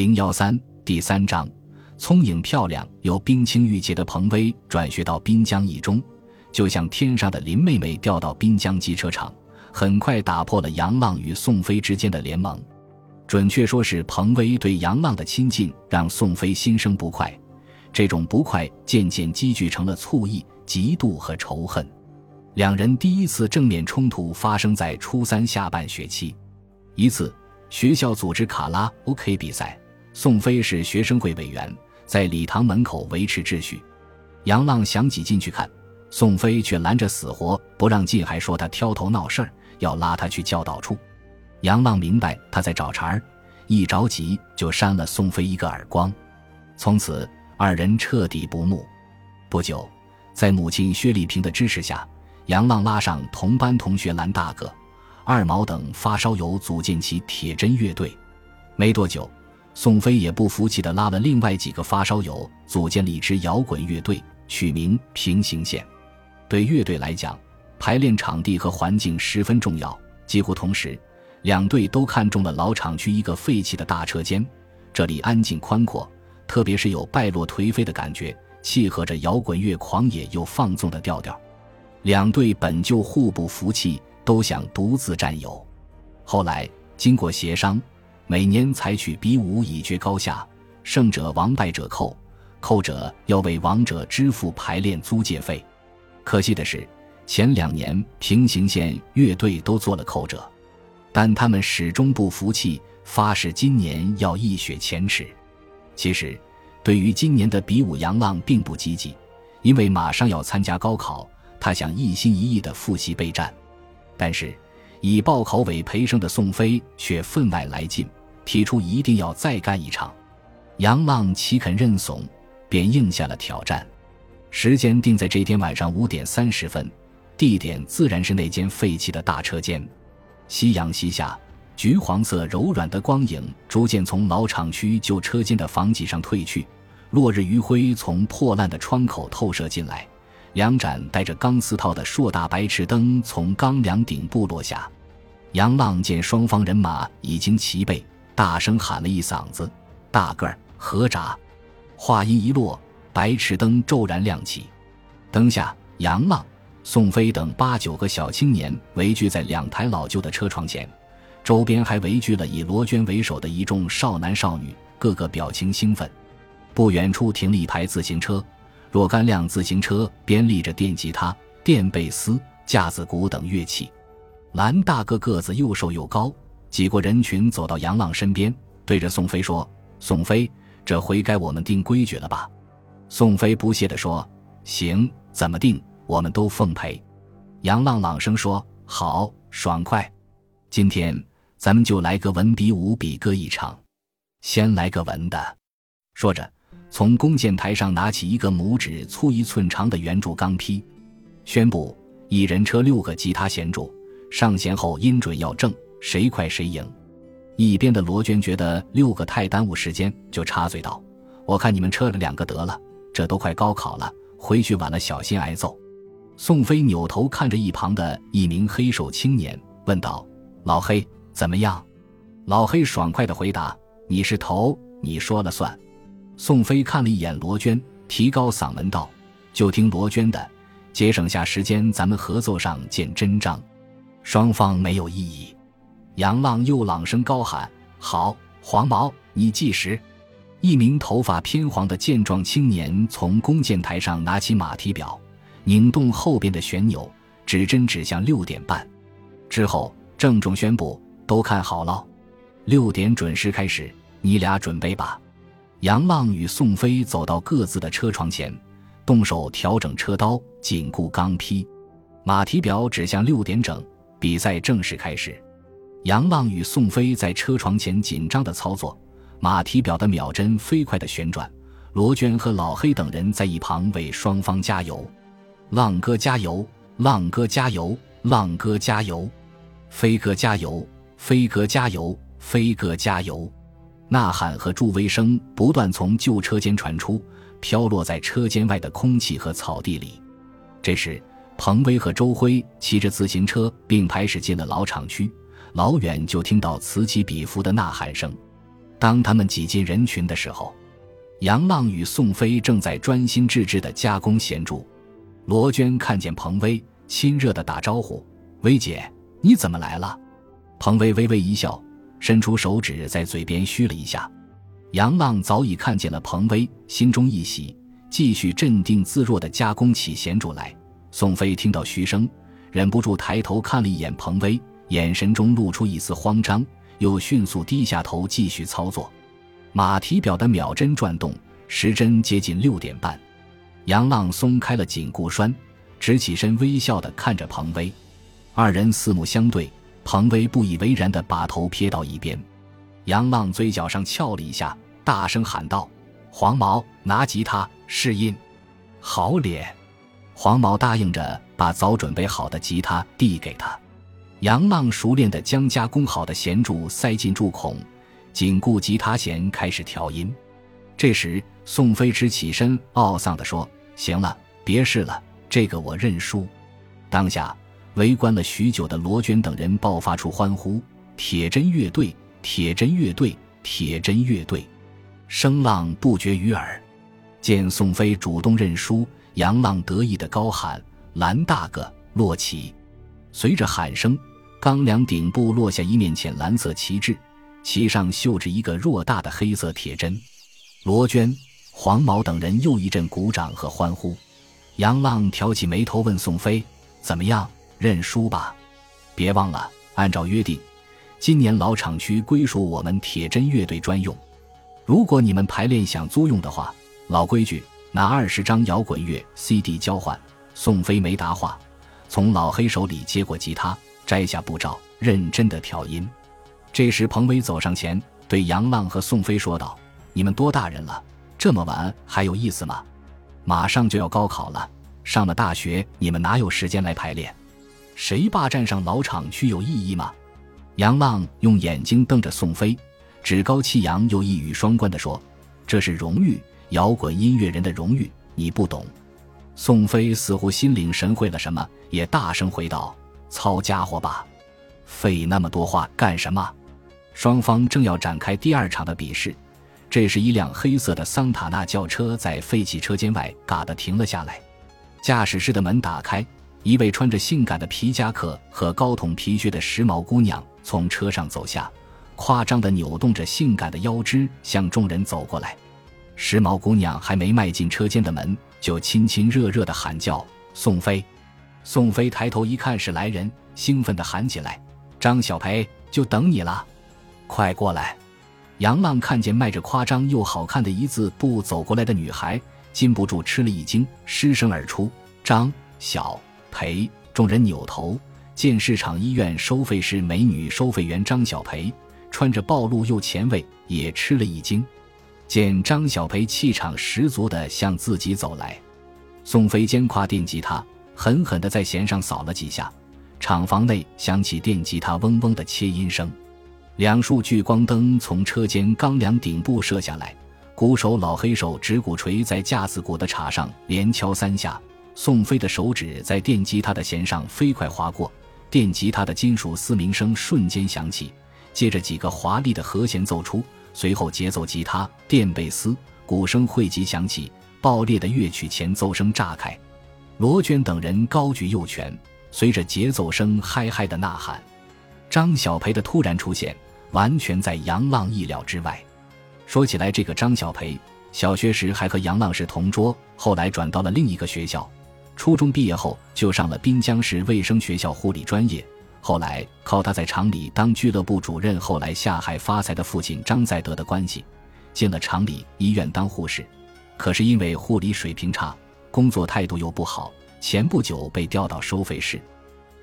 零幺三第三章，聪颖漂亮又冰清玉洁的彭威转学到滨江一中，就像天上的林妹妹调到滨江机车厂，很快打破了杨浪与宋飞之间的联盟。准确说是彭威对杨浪的亲近让宋飞心生不快，这种不快渐渐积聚成了醋意、嫉妒和仇恨。两人第一次正面冲突发生在初三下半学期，一次学校组织卡拉 OK 比赛。宋飞是学生会委员，在礼堂门口维持秩序。杨浪想挤进去看，宋飞却拦着死活不让进，还说他挑头闹事儿，要拉他去教导处。杨浪明白他在找茬儿，一着急就扇了宋飞一个耳光。从此二人彻底不睦。不久，在母亲薛丽萍的支持下，杨浪拉上同班同学蓝大哥、二毛等发烧友组建起铁针乐队。没多久。宋飞也不服气地拉了另外几个发烧友，组建了一支摇滚乐队，取名“平行线”。对乐队来讲，排练场地和环境十分重要。几乎同时，两队都看中了老厂区一个废弃的大车间，这里安静宽阔，特别是有败落颓废的感觉，契合着摇滚乐狂野又放纵的调调。两队本就互不服气，都想独自占有。后来经过协商。每年采取比武以决高下，胜者王，败者扣，扣者要为王者支付排练租借费。可惜的是，前两年平行线乐队都做了扣者，但他们始终不服气，发誓今年要一雪前耻。其实，对于今年的比武，杨浪并不积极，因为马上要参加高考，他想一心一意地复习备战。但是，以报考为培生的宋飞却分外来劲。提出一定要再干一场，杨浪岂肯认怂，便应下了挑战。时间定在这天晚上五点三十分，地点自然是那间废弃的大车间。夕阳西下，橘黄色柔软的光影逐渐从老厂区旧车间的房脊上褪去，落日余晖从破烂的窗口透射进来，两盏带着钢丝套的硕大白炽灯从钢梁顶部落下。杨浪见双方人马已经齐备。大声喊了一嗓子：“大个儿，合闸！”话音一落，白炽灯骤然亮起，灯下，杨浪、宋飞等八九个小青年围聚在两台老旧的车床前，周边还围聚了以罗娟为首的一众少男少女，个个表情兴奋。不远处停了一排自行车，若干辆自行车边立着电吉他、电贝斯、架子鼓等乐器。蓝大哥个子又瘦又高。挤过人群，走到杨浪身边，对着宋飞说：“宋飞，这回该我们定规矩了吧？”宋飞不屑地说：“行，怎么定，我们都奉陪。”杨浪朗声说：“好，爽快！今天咱们就来个文比武，比歌一场。先来个文的。”说着，从弓箭台上拿起一个拇指粗一寸长的圆柱钢坯，宣布：“一人车六个吉他弦柱，上弦后音准要正。”谁快谁赢。一边的罗娟觉得六个太耽误时间，就插嘴道：“我看你们撤了两个得了，这都快高考了，回去晚了小心挨揍。”宋飞扭头看着一旁的一名黑瘦青年，问道：“老黑怎么样？”老黑爽快的回答：“你是头，你说了算。”宋飞看了一眼罗娟，提高嗓门道：“就听罗娟的，节省下时间，咱们合奏上见真章。”双方没有异议。杨浪又朗声高喊：“好，黄毛，你计时。”一名头发偏黄的健壮青年从弓箭台上拿起马蹄表，拧动后边的旋钮，指针指向六点半。之后郑重宣布：“都看好了，六点准时开始，你俩准备吧。”杨浪与宋飞走到各自的车床前，动手调整车刀，紧固钢坯。马蹄表指向六点整，比赛正式开始。杨浪与宋飞在车床前紧张的操作，马蹄表的秒针飞快的旋转。罗娟和老黑等人在一旁为双方加油：“浪哥加油，浪哥加油，浪哥加油，飞哥加油，飞哥加油，飞哥加油！”呐喊和助威声不断从旧车间传出，飘落在车间外的空气和草地里。这时，彭威和周辉骑着自行车并排驶进了老厂区。老远就听到此起彼伏的呐喊声，当他们挤进人群的时候，杨浪与宋飞正在专心致志地加工咸猪。罗娟看见彭威，亲热地打招呼：“薇姐，你怎么来了？”彭威微微一笑，伸出手指在嘴边嘘了一下。杨浪早已看见了彭威，心中一喜，继续镇定自若地加工起咸猪来。宋飞听到嘘声，忍不住抬头看了一眼彭威，眼神中露出一丝慌张，又迅速低下头继续操作。马蹄表的秒针转动，时针接近六点半。杨浪松开了紧固栓，直起身，微笑地看着彭威。二人四目相对，彭威不以为然地把头撇到一边。杨浪嘴角上翘了一下，大声喊道：“黄毛，拿吉他试音。”好脸。黄毛答应着，把早准备好的吉他递给他。杨浪熟练地将加工好的弦柱塞进柱孔，紧固吉他弦，开始调音。这时，宋飞驰起身，懊丧地说：“行了，别试了，这个我认输。”当下，围观了许久的罗娟等人爆发出欢呼：“铁针乐队，铁针乐队，铁针乐队！”声浪不绝于耳。见宋飞主动认输。杨浪得意的高喊：“蓝大个，落旗！”随着喊声，钢梁顶部落下一面浅蓝色旗帜，旗上绣着一个偌大的黑色铁针。罗娟、黄毛等人又一阵鼓掌和欢呼。杨浪挑起眉头问宋飞：“怎么样？认输吧？别忘了，按照约定，今年老厂区归属我们铁针乐队专用。如果你们排练想租用的话，老规矩。”拿二十张摇滚乐 CD 交换，宋飞没答话，从老黑手里接过吉他，摘下布罩，认真的调音。这时，彭威走上前，对杨浪和宋飞说道：“你们多大人了？这么晚还有意思吗？马上就要高考了，上了大学，你们哪有时间来排练？谁霸占上老厂区有意义吗？”杨浪用眼睛瞪着宋飞，趾高气扬又一语双关的说：“这是荣誉。”摇滚音乐人的荣誉，你不懂。宋飞似乎心领神会了什么，也大声回道：“操家伙吧，费那么多话干什么？”双方正要展开第二场的比试，这时一辆黑色的桑塔纳轿车在废弃车间外嘎的停了下来。驾驶室的门打开，一位穿着性感的皮夹克和高筒皮靴的时髦姑娘从车上走下，夸张的扭动着性感的腰肢，向众人走过来。时髦姑娘还没迈进车间的门，就亲亲热热的喊叫：“宋飞！”宋飞抬头一看是来人，兴奋地喊起来：“张小培，就等你了，快过来！”杨浪看见迈着夸张又好看的一字步走过来的女孩，禁不住吃了一惊，失声而出：“张小培！”众人扭头见市场医院收费室美女收费员张小培，穿着暴露又前卫，也吃了一惊。见张小培气场十足地向自己走来，宋飞肩挎电吉他，狠狠地在弦上扫了几下，厂房内响起电吉他嗡嗡的切音声。两束聚光灯从车间钢梁顶部射下来，鼓手老黑手指鼓锤在架子鼓的镲上连敲三下，宋飞的手指在电吉他的弦上飞快划过，电吉他的金属嘶鸣声瞬间响起，接着几个华丽的和弦奏出。随后，节奏吉他、电贝斯、鼓声汇集响起，爆裂的乐曲前奏声炸开。罗娟等人高举右拳，随着节奏声嗨嗨的呐喊。张小培的突然出现，完全在杨浪意料之外。说起来，这个张小培，小学时还和杨浪是同桌，后来转到了另一个学校。初中毕业后，就上了滨江市卫生学校护理专业。后来靠他在厂里当俱乐部主任，后来下海发财的父亲张在德的关系，进了厂里医院当护士。可是因为护理水平差，工作态度又不好，前不久被调到收费室。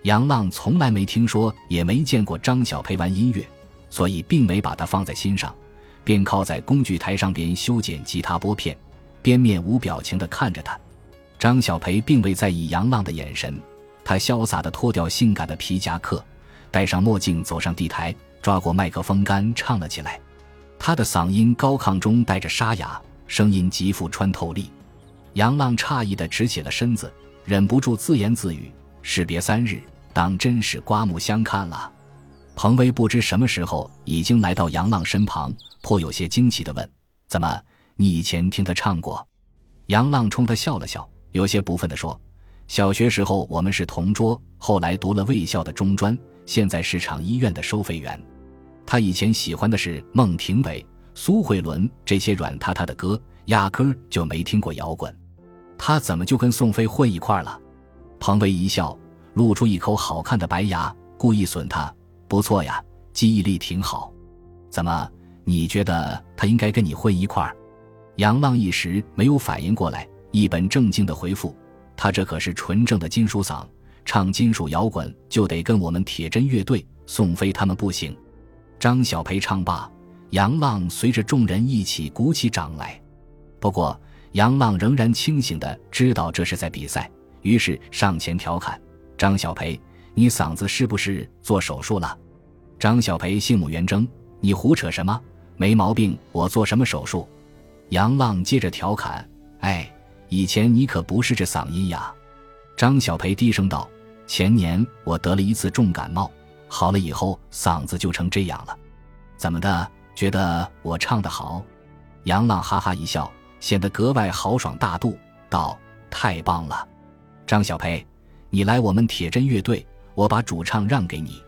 杨浪从来没听说，也没见过张小培玩音乐，所以并没把他放在心上，便靠在工具台上边修剪吉他拨片，边面无表情地看着他。张小培并未在意杨浪的眼神。他潇洒地脱掉性感的皮夹克，戴上墨镜，走上地台，抓过麦克风杆，唱了起来。他的嗓音高亢中带着沙哑，声音极富穿透力。杨浪诧异地直起了身子，忍不住自言自语：“士别三日，当真是刮目相看了。”彭威不知什么时候已经来到杨浪身旁，颇有些惊奇地问：“怎么，你以前听他唱过？”杨浪冲他笑了笑，有些不忿地说：“小学时候我们是同桌，后来读了卫校的中专，现在是厂医院的收费员。他以前喜欢的是孟庭苇、苏慧伦这些软塌塌的歌，压根儿就没听过摇滚。他怎么就跟宋飞混一块了？”彭威一笑，露出一口好看的白牙，故意损他：“不错呀，记忆力挺好。怎么，你觉得他应该跟你混一块？”杨浪一时没有反应过来，一本正经的回复：“他这可是纯正的金属嗓，唱金属摇滚就得跟我们铁针乐队、宋飞他们不行。”张小培唱罢，杨浪随着众人一起鼓起掌来。不过，杨浪仍然清醒的知道这是在比赛，于是上前调侃：“张小培，你嗓子是不是做手术了？”张小培杏目圆睁：“你胡扯什么？没毛病，我做什么手术？”杨浪接着调侃：“哎，以前你可不是这嗓音呀。”张小培低声道：“前年我得了一次重感冒，好了以后嗓子就成这样了。怎么的？觉得我唱得好？”杨浪哈哈一笑，显得格外豪爽大度，道：“太棒了，张小培，你来我们铁针乐队，我把主唱让给你。”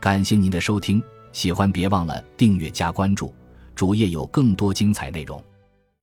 感谢您的收听，喜欢别忘了订阅加关注。主页有更多精彩内容。